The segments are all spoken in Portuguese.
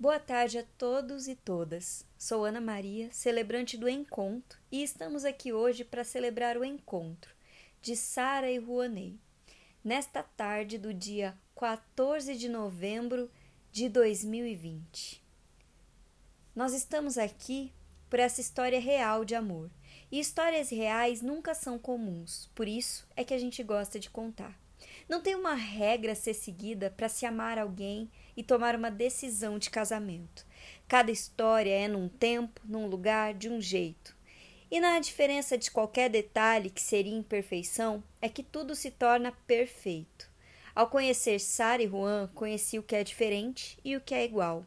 Boa tarde a todos e todas. Sou Ana Maria, celebrante do encontro, e estamos aqui hoje para celebrar o encontro de Sara e Rouanet. Nesta tarde do dia 14 de novembro de 2020. Nós estamos aqui por essa história real de amor. E histórias reais nunca são comuns, por isso é que a gente gosta de contar. Não tem uma regra a ser seguida para se amar alguém e tomar uma decisão de casamento. Cada história é num tempo, num lugar, de um jeito. E na diferença de qualquer detalhe que seria imperfeição, é que tudo se torna perfeito. Ao conhecer Sara e Juan, conheci o que é diferente e o que é igual.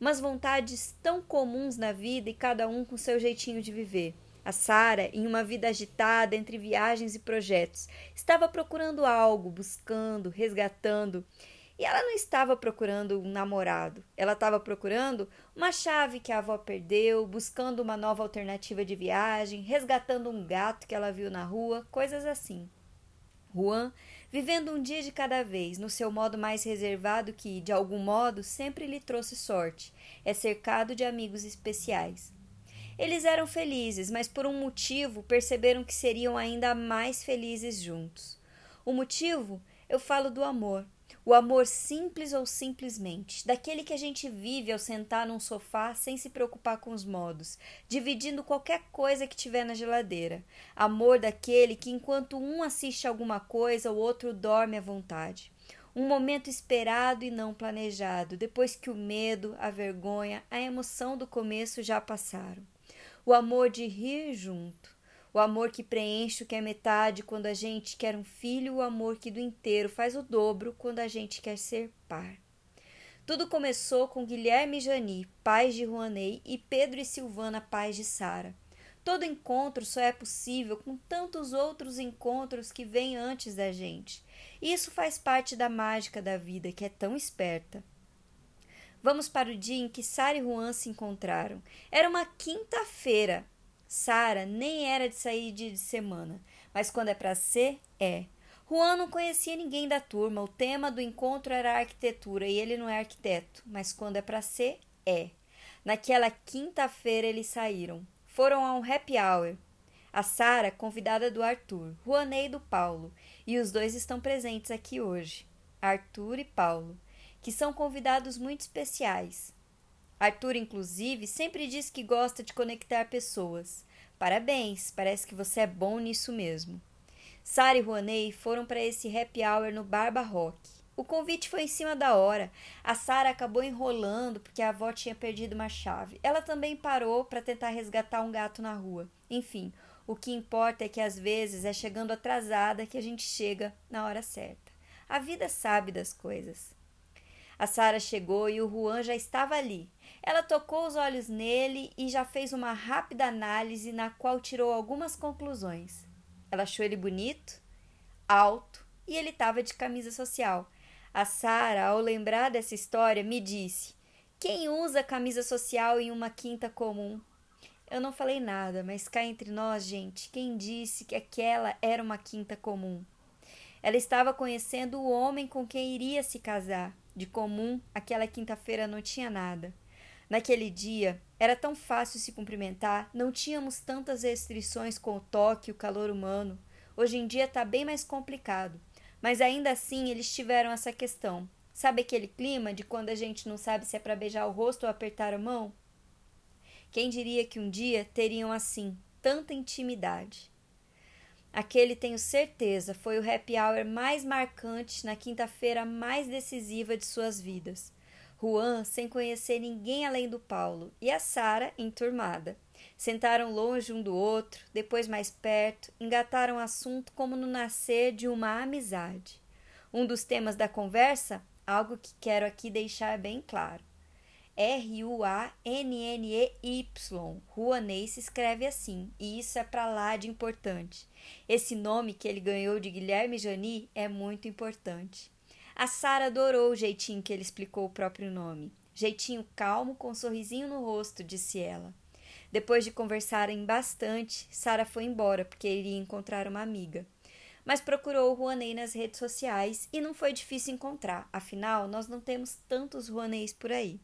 Umas vontades tão comuns na vida e cada um com seu jeitinho de viver. A Sara, em uma vida agitada entre viagens e projetos, estava procurando algo, buscando, resgatando. E ela não estava procurando um namorado, ela estava procurando uma chave que a avó perdeu, buscando uma nova alternativa de viagem, resgatando um gato que ela viu na rua, coisas assim. Juan, vivendo um dia de cada vez, no seu modo mais reservado que, de algum modo, sempre lhe trouxe sorte, é cercado de amigos especiais. Eles eram felizes, mas por um motivo perceberam que seriam ainda mais felizes juntos. O motivo? Eu falo do amor. O amor simples ou simplesmente, daquele que a gente vive ao sentar num sofá sem se preocupar com os modos, dividindo qualquer coisa que tiver na geladeira. Amor daquele que enquanto um assiste alguma coisa, o outro dorme à vontade. Um momento esperado e não planejado, depois que o medo, a vergonha, a emoção do começo já passaram o amor de rir junto, o amor que preenche o que é metade quando a gente quer um filho, o amor que do inteiro faz o dobro quando a gente quer ser par. Tudo começou com Guilherme e Jani, pais de Rouanet, e Pedro e Silvana, pais de Sara. Todo encontro só é possível com tantos outros encontros que vêm antes da gente. Isso faz parte da mágica da vida, que é tão esperta. Vamos para o dia em que Sara e Juan se encontraram. Era uma quinta-feira. Sara nem era de sair de semana, mas quando é para ser, é. Juan não conhecia ninguém da turma. O tema do encontro era arquitetura e ele não é arquiteto, mas quando é para ser, é. Naquela quinta-feira eles saíram. Foram a um happy hour. A Sara, convidada do Arthur, Juanei do Paulo, e os dois estão presentes aqui hoje. Arthur e Paulo que são convidados muito especiais. Arthur, inclusive, sempre diz que gosta de conectar pessoas. Parabéns, parece que você é bom nisso mesmo. Sara e Rouanet foram para esse happy hour no Barba Rock. O convite foi em cima da hora. A Sara acabou enrolando porque a avó tinha perdido uma chave. Ela também parou para tentar resgatar um gato na rua. Enfim, o que importa é que às vezes é chegando atrasada que a gente chega na hora certa. A vida sabe das coisas. A Sara chegou e o Juan já estava ali. Ela tocou os olhos nele e já fez uma rápida análise na qual tirou algumas conclusões. Ela achou ele bonito, alto e ele estava de camisa social. A Sara, ao lembrar dessa história, me disse: Quem usa camisa social em uma quinta comum? Eu não falei nada, mas cá entre nós, gente, quem disse que aquela era uma quinta comum? Ela estava conhecendo o homem com quem iria se casar. De comum, aquela quinta-feira não tinha nada. Naquele dia, era tão fácil se cumprimentar, não tínhamos tantas restrições com o toque e o calor humano. Hoje em dia está bem mais complicado. Mas ainda assim, eles tiveram essa questão. Sabe aquele clima de quando a gente não sabe se é para beijar o rosto ou apertar a mão? Quem diria que um dia teriam assim, tanta intimidade? Aquele, tenho certeza, foi o happy hour mais marcante na quinta-feira mais decisiva de suas vidas. Juan, sem conhecer ninguém além do Paulo, e a Sara, enturmada. Sentaram longe um do outro, depois mais perto, engataram assunto como no nascer de uma amizade. Um dos temas da conversa, algo que quero aqui deixar bem claro. R-U-A-N-N-E-Y. Rouanet se escreve assim, e isso é para lá de importante. Esse nome que ele ganhou de Guilherme Jani é muito importante. A Sara adorou o jeitinho que ele explicou o próprio nome. Jeitinho calmo, com um sorrisinho no rosto, disse ela. Depois de conversarem bastante, Sara foi embora porque iria encontrar uma amiga. Mas procurou o Rouanet nas redes sociais e não foi difícil encontrar, afinal, nós não temos tantos Rouanets por aí.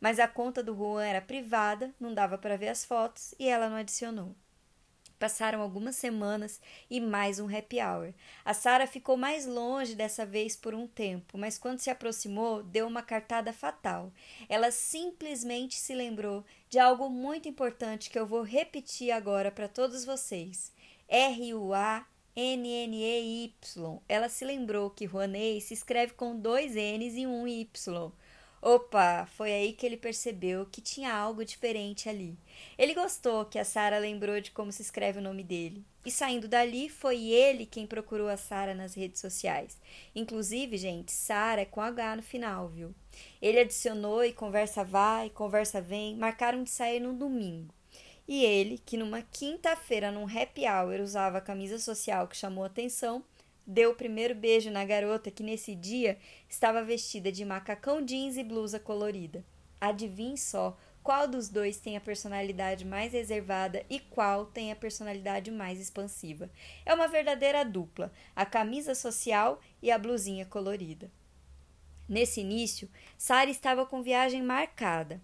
Mas a conta do Juan era privada, não dava para ver as fotos e ela não adicionou. Passaram algumas semanas e mais um happy hour. A Sara ficou mais longe dessa vez por um tempo, mas quando se aproximou, deu uma cartada fatal. Ela simplesmente se lembrou de algo muito importante que eu vou repetir agora para todos vocês. R-U-A N-N-E-Y. Ela se lembrou que Rouanet se escreve com dois N's e um Y. Opa, foi aí que ele percebeu que tinha algo diferente ali. Ele gostou que a Sara lembrou de como se escreve o nome dele. E saindo dali, foi ele quem procurou a Sara nas redes sociais. Inclusive, gente, Sara é com H no final, viu? Ele adicionou e conversa vai, conversa vem, marcaram de sair no domingo. E ele, que numa quinta-feira, num happy hour, usava a camisa social que chamou atenção, deu o primeiro beijo na garota que nesse dia estava vestida de macacão jeans e blusa colorida. Adivinhe só qual dos dois tem a personalidade mais reservada e qual tem a personalidade mais expansiva. É uma verdadeira dupla, a camisa social e a blusinha colorida. Nesse início, Sara estava com viagem marcada.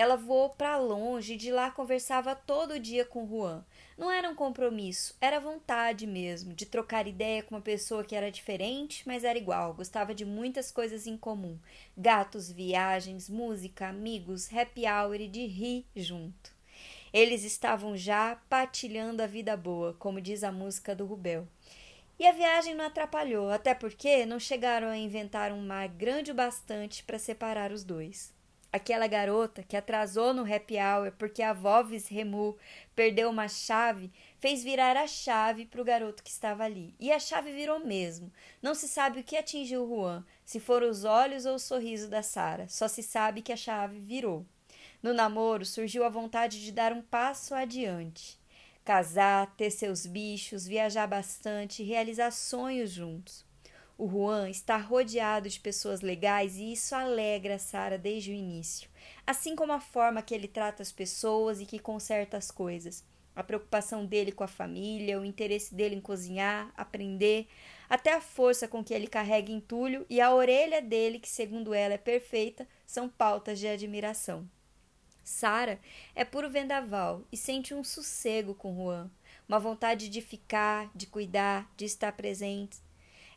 Ela voou para longe e de lá conversava todo dia com Juan. Não era um compromisso, era vontade mesmo de trocar ideia com uma pessoa que era diferente, mas era igual, gostava de muitas coisas em comum: gatos, viagens, música, amigos, happy hour e de rir junto. Eles estavam já patilhando a vida boa, como diz a música do Rubel. E a viagem não atrapalhou, até porque não chegaram a inventar um mar grande o bastante para separar os dois. Aquela garota que atrasou no happy hour porque a Voves Remu perdeu uma chave fez virar a chave para o garoto que estava ali. E a chave virou mesmo. Não se sabe o que atingiu Juan, se foram os olhos ou o sorriso da Sara. Só se sabe que a chave virou. No namoro surgiu a vontade de dar um passo adiante. Casar, ter seus bichos, viajar bastante, realizar sonhos juntos. O Juan está rodeado de pessoas legais e isso alegra Sara desde o início, assim como a forma que ele trata as pessoas e que conserta as coisas. A preocupação dele com a família, o interesse dele em cozinhar, aprender, até a força com que ele carrega entulho e a orelha dele, que segundo ela é perfeita, são pautas de admiração. Sara é puro vendaval e sente um sossego com Juan, uma vontade de ficar, de cuidar, de estar presente,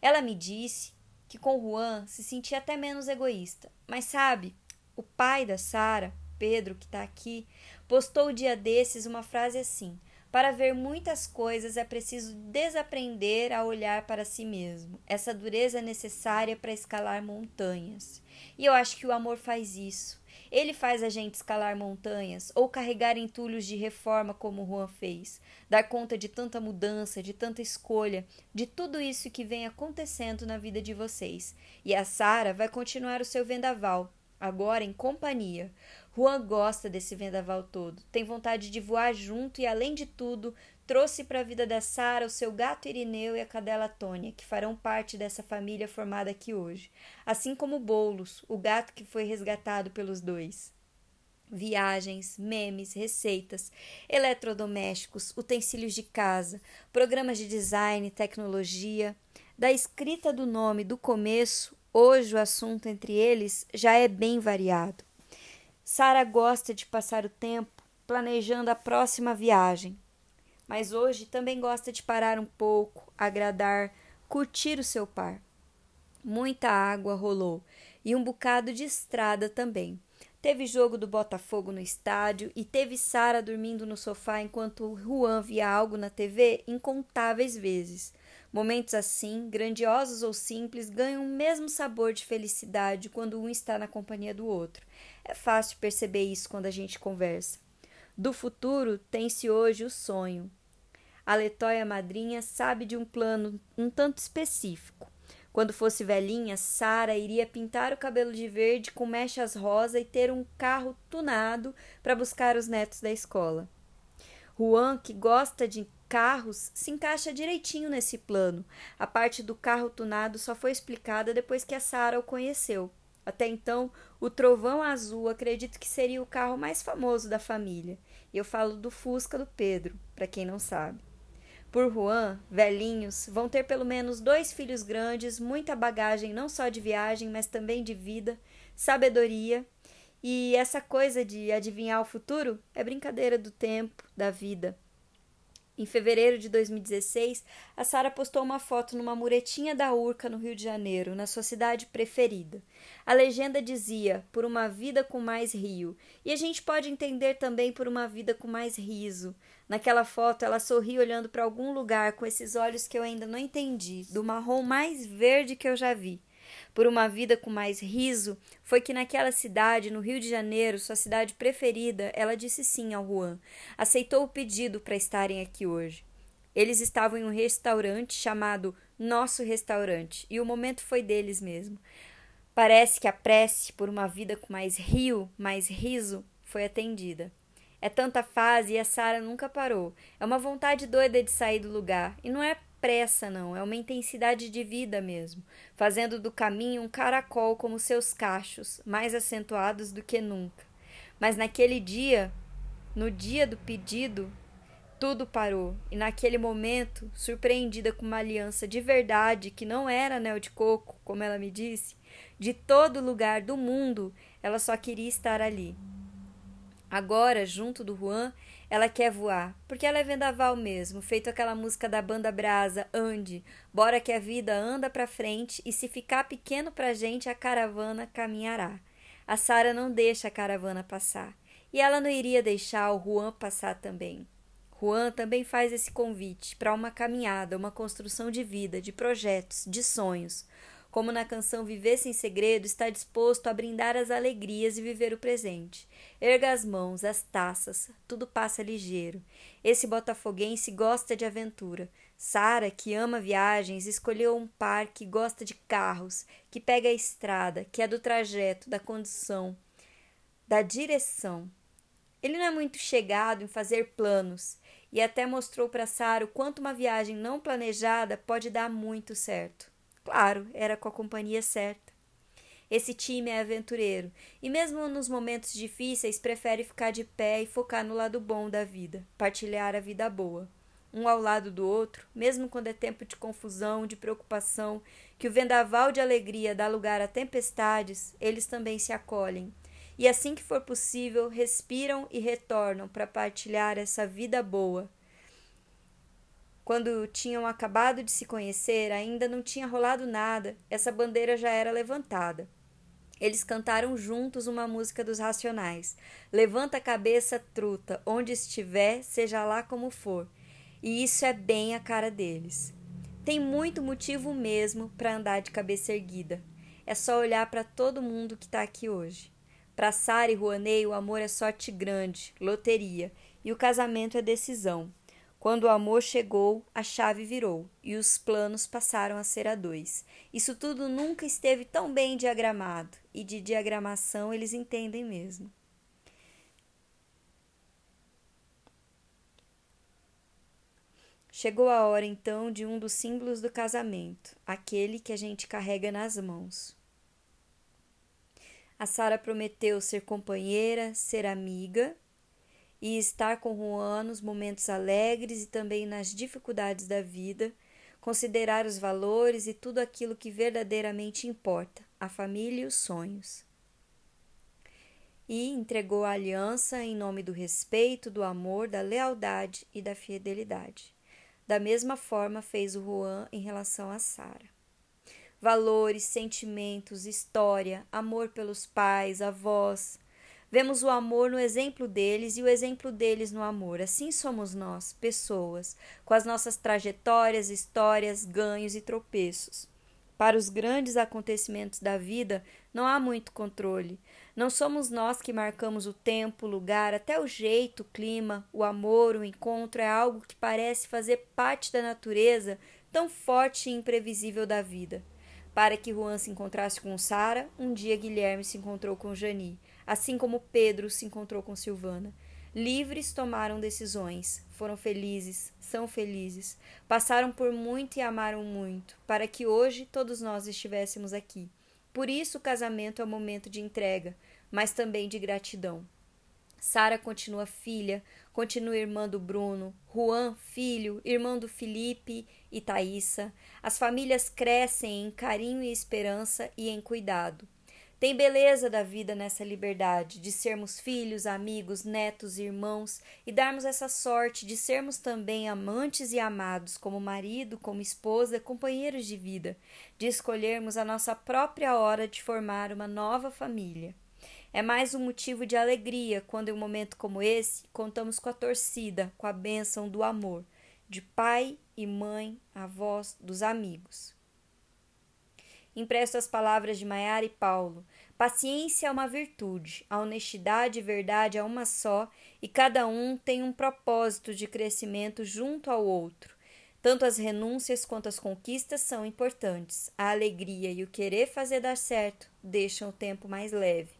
ela me disse que com Juan se sentia até menos egoísta. Mas sabe, o pai da Sara, Pedro, que está aqui, postou o dia desses uma frase assim: Para ver muitas coisas é preciso desaprender a olhar para si mesmo. Essa dureza é necessária para escalar montanhas. E eu acho que o amor faz isso. Ele faz a gente escalar montanhas ou carregar entulhos de reforma como Juan fez, dar conta de tanta mudança, de tanta escolha, de tudo isso que vem acontecendo na vida de vocês. E a Sara vai continuar o seu vendaval, agora em companhia. Juan gosta desse vendaval todo, tem vontade de voar junto e, além de tudo, trouxe para a vida da Sara o seu gato Irineu e a cadela Tônia, que farão parte dessa família formada aqui hoje, assim como Bolos, o gato que foi resgatado pelos dois. Viagens, memes, receitas, eletrodomésticos, utensílios de casa, programas de design, tecnologia. Da escrita do nome do começo, hoje o assunto entre eles já é bem variado. Sara gosta de passar o tempo planejando a próxima viagem, mas hoje também gosta de parar um pouco, agradar, curtir o seu par. Muita água rolou e um bocado de estrada também. Teve jogo do Botafogo no estádio e teve Sara dormindo no sofá enquanto Juan via algo na TV incontáveis vezes. Momentos assim, grandiosos ou simples, ganham o mesmo sabor de felicidade quando um está na companhia do outro. É fácil perceber isso quando a gente conversa. Do futuro tem-se hoje o sonho. A Letóia madrinha sabe de um plano um tanto específico. Quando fosse velhinha, Sara iria pintar o cabelo de verde com mechas rosa e ter um carro tunado para buscar os netos da escola. Juan, que gosta de carros, se encaixa direitinho nesse plano. A parte do carro tunado só foi explicada depois que a Sara o conheceu. Até então, o Trovão Azul acredito que seria o carro mais famoso da família. E eu falo do Fusca do Pedro, para quem não sabe. Por Juan, velhinhos, vão ter pelo menos dois filhos grandes, muita bagagem não só de viagem, mas também de vida, sabedoria E essa coisa de adivinhar o futuro é brincadeira do tempo, da vida. Em fevereiro de 2016, a Sara postou uma foto numa muretinha da Urca, no Rio de Janeiro, na sua cidade preferida. A legenda dizia: Por uma vida com mais rio. E a gente pode entender também por uma vida com mais riso. Naquela foto, ela sorri olhando para algum lugar com esses olhos que eu ainda não entendi, do marrom mais verde que eu já vi por uma vida com mais riso, foi que naquela cidade, no Rio de Janeiro, sua cidade preferida, ela disse sim ao Juan. Aceitou o pedido para estarem aqui hoje. Eles estavam em um restaurante chamado Nosso Restaurante, e o momento foi deles mesmo. Parece que a prece por uma vida com mais rio, mais riso, foi atendida. É tanta fase e a Sara nunca parou. É uma vontade doida de sair do lugar, e não é pressa, não, é uma intensidade de vida mesmo, fazendo do caminho um caracol como seus cachos, mais acentuados do que nunca. Mas naquele dia, no dia do pedido, tudo parou, e naquele momento, surpreendida com uma aliança de verdade que não era anel de coco, como ela me disse, de todo lugar do mundo, ela só queria estar ali. Agora, junto do Juan, ela quer voar, porque ela é vendaval mesmo, feito aquela música da banda Brasa, ande, bora que a vida anda pra frente e se ficar pequeno pra gente, a caravana caminhará. A Sara não deixa a caravana passar, e ela não iria deixar o Juan passar também. Juan também faz esse convite para uma caminhada, uma construção de vida, de projetos, de sonhos como na canção Viver Sem Segredo, está disposto a brindar as alegrias e viver o presente. Erga as mãos, as taças, tudo passa ligeiro. Esse botafoguense gosta de aventura. Sara, que ama viagens, escolheu um par que gosta de carros, que pega a estrada, que é do trajeto, da condição, da direção. Ele não é muito chegado em fazer planos e até mostrou para Sara o quanto uma viagem não planejada pode dar muito certo. Claro, era com a companhia certa. Esse time é aventureiro e, mesmo nos momentos difíceis, prefere ficar de pé e focar no lado bom da vida, partilhar a vida boa. Um ao lado do outro, mesmo quando é tempo de confusão, de preocupação, que o vendaval de alegria dá lugar a tempestades, eles também se acolhem. E assim que for possível, respiram e retornam para partilhar essa vida boa, quando tinham acabado de se conhecer, ainda não tinha rolado nada, essa bandeira já era levantada. Eles cantaram juntos uma música dos Racionais. Levanta a cabeça, truta, onde estiver, seja lá como for. E isso é bem a cara deles. Tem muito motivo mesmo para andar de cabeça erguida. É só olhar para todo mundo que está aqui hoje. Para Sara e Rouanet, o amor é sorte grande, loteria, e o casamento é decisão. Quando o amor chegou, a chave virou e os planos passaram a ser a dois. Isso tudo nunca esteve tão bem diagramado, e de diagramação eles entendem mesmo. Chegou a hora então de um dos símbolos do casamento, aquele que a gente carrega nas mãos. A Sara prometeu ser companheira, ser amiga e estar com Juan nos momentos alegres e também nas dificuldades da vida, considerar os valores e tudo aquilo que verdadeiramente importa, a família e os sonhos. E entregou a aliança em nome do respeito, do amor, da lealdade e da fidelidade. Da mesma forma fez o Juan em relação a Sara. Valores, sentimentos, história, amor pelos pais, avós, Vemos o amor no exemplo deles e o exemplo deles no amor. Assim somos nós, pessoas, com as nossas trajetórias, histórias, ganhos e tropeços. Para os grandes acontecimentos da vida, não há muito controle. Não somos nós que marcamos o tempo, o lugar, até o jeito, o clima, o amor, o encontro é algo que parece fazer parte da natureza tão forte e imprevisível da vida. Para que Juan se encontrasse com Sara, um dia Guilherme se encontrou com Jani assim como Pedro se encontrou com Silvana. Livres tomaram decisões, foram felizes, são felizes, passaram por muito e amaram muito, para que hoje todos nós estivéssemos aqui. Por isso o casamento é um momento de entrega, mas também de gratidão. Sara continua filha, continua irmã do Bruno, Juan, filho, irmão do Felipe e Thaisa. As famílias crescem em carinho e esperança e em cuidado. Tem beleza da vida nessa liberdade, de sermos filhos, amigos, netos, irmãos e darmos essa sorte de sermos também amantes e amados, como marido, como esposa, companheiros de vida, de escolhermos a nossa própria hora de formar uma nova família. É mais um motivo de alegria quando, em um momento como esse, contamos com a torcida, com a bênção do amor, de pai e mãe, avós, dos amigos. Empresto as palavras de Maiara e Paulo. Paciência é uma virtude, a honestidade e verdade é uma só, e cada um tem um propósito de crescimento junto ao outro. Tanto as renúncias quanto as conquistas são importantes. A alegria e o querer fazer dar certo deixam o tempo mais leve.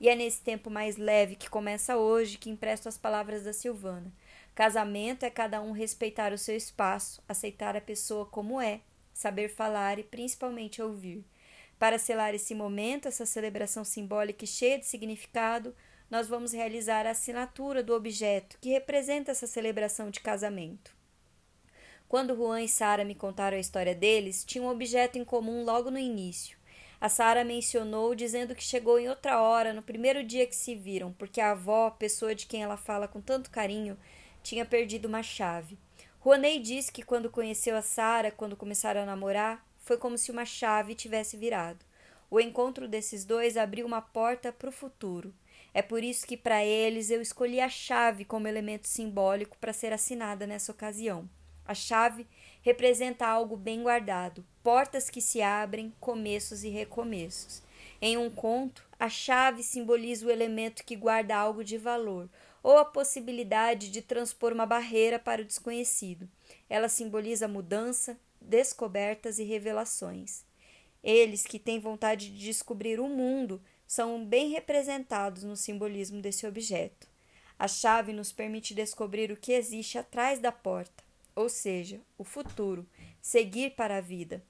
E é nesse tempo mais leve que começa hoje que empresto as palavras da Silvana. Casamento é cada um respeitar o seu espaço, aceitar a pessoa como é saber falar e principalmente ouvir. Para selar esse momento, essa celebração simbólica e cheia de significado, nós vamos realizar a assinatura do objeto que representa essa celebração de casamento. Quando Juan e Sara me contaram a história deles, tinha um objeto em comum logo no início. A Sara mencionou dizendo que chegou em outra hora, no primeiro dia que se viram, porque a avó, pessoa de quem ela fala com tanto carinho, tinha perdido uma chave. Rouanet disse que quando conheceu a Sara, quando começaram a namorar, foi como se uma chave tivesse virado. O encontro desses dois abriu uma porta para o futuro. É por isso que para eles eu escolhi a chave como elemento simbólico para ser assinada nessa ocasião. A chave representa algo bem guardado, portas que se abrem, começos e recomeços. Em um conto, a chave simboliza o elemento que guarda algo de valor, ou a possibilidade de transpor uma barreira para o desconhecido. Ela simboliza mudança, descobertas e revelações. Eles que têm vontade de descobrir o mundo são bem representados no simbolismo desse objeto. A chave nos permite descobrir o que existe atrás da porta, ou seja, o futuro, seguir para a vida.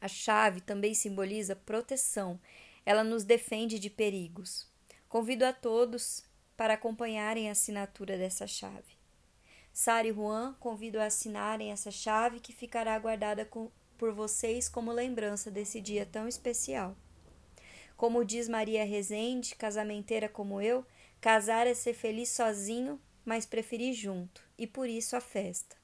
A chave também simboliza proteção, ela nos defende de perigos. Convido a todos para acompanharem a assinatura dessa chave. Sara e Juan convido a assinarem essa chave que ficará guardada com, por vocês como lembrança desse dia tão especial. Como diz Maria Rezende, casamenteira como eu, casar é ser feliz sozinho, mas preferir junto, e por isso a festa.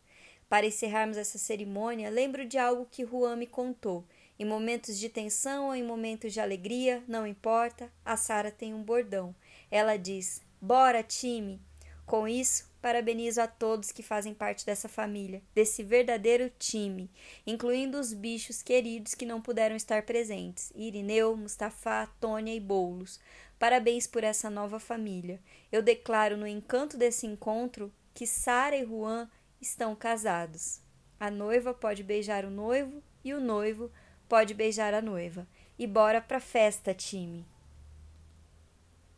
Para encerrarmos essa cerimônia, lembro de algo que Juan me contou. Em momentos de tensão ou em momentos de alegria, não importa, a Sara tem um bordão. Ela diz: Bora, time! Com isso, parabenizo a todos que fazem parte dessa família, desse verdadeiro time, incluindo os bichos queridos que não puderam estar presentes: Irineu, Mustafa, Tônia e Boulos. Parabéns por essa nova família. Eu declaro no encanto desse encontro que Sara e Juan estão casados. A noiva pode beijar o noivo e o noivo pode beijar a noiva. E bora pra festa, time!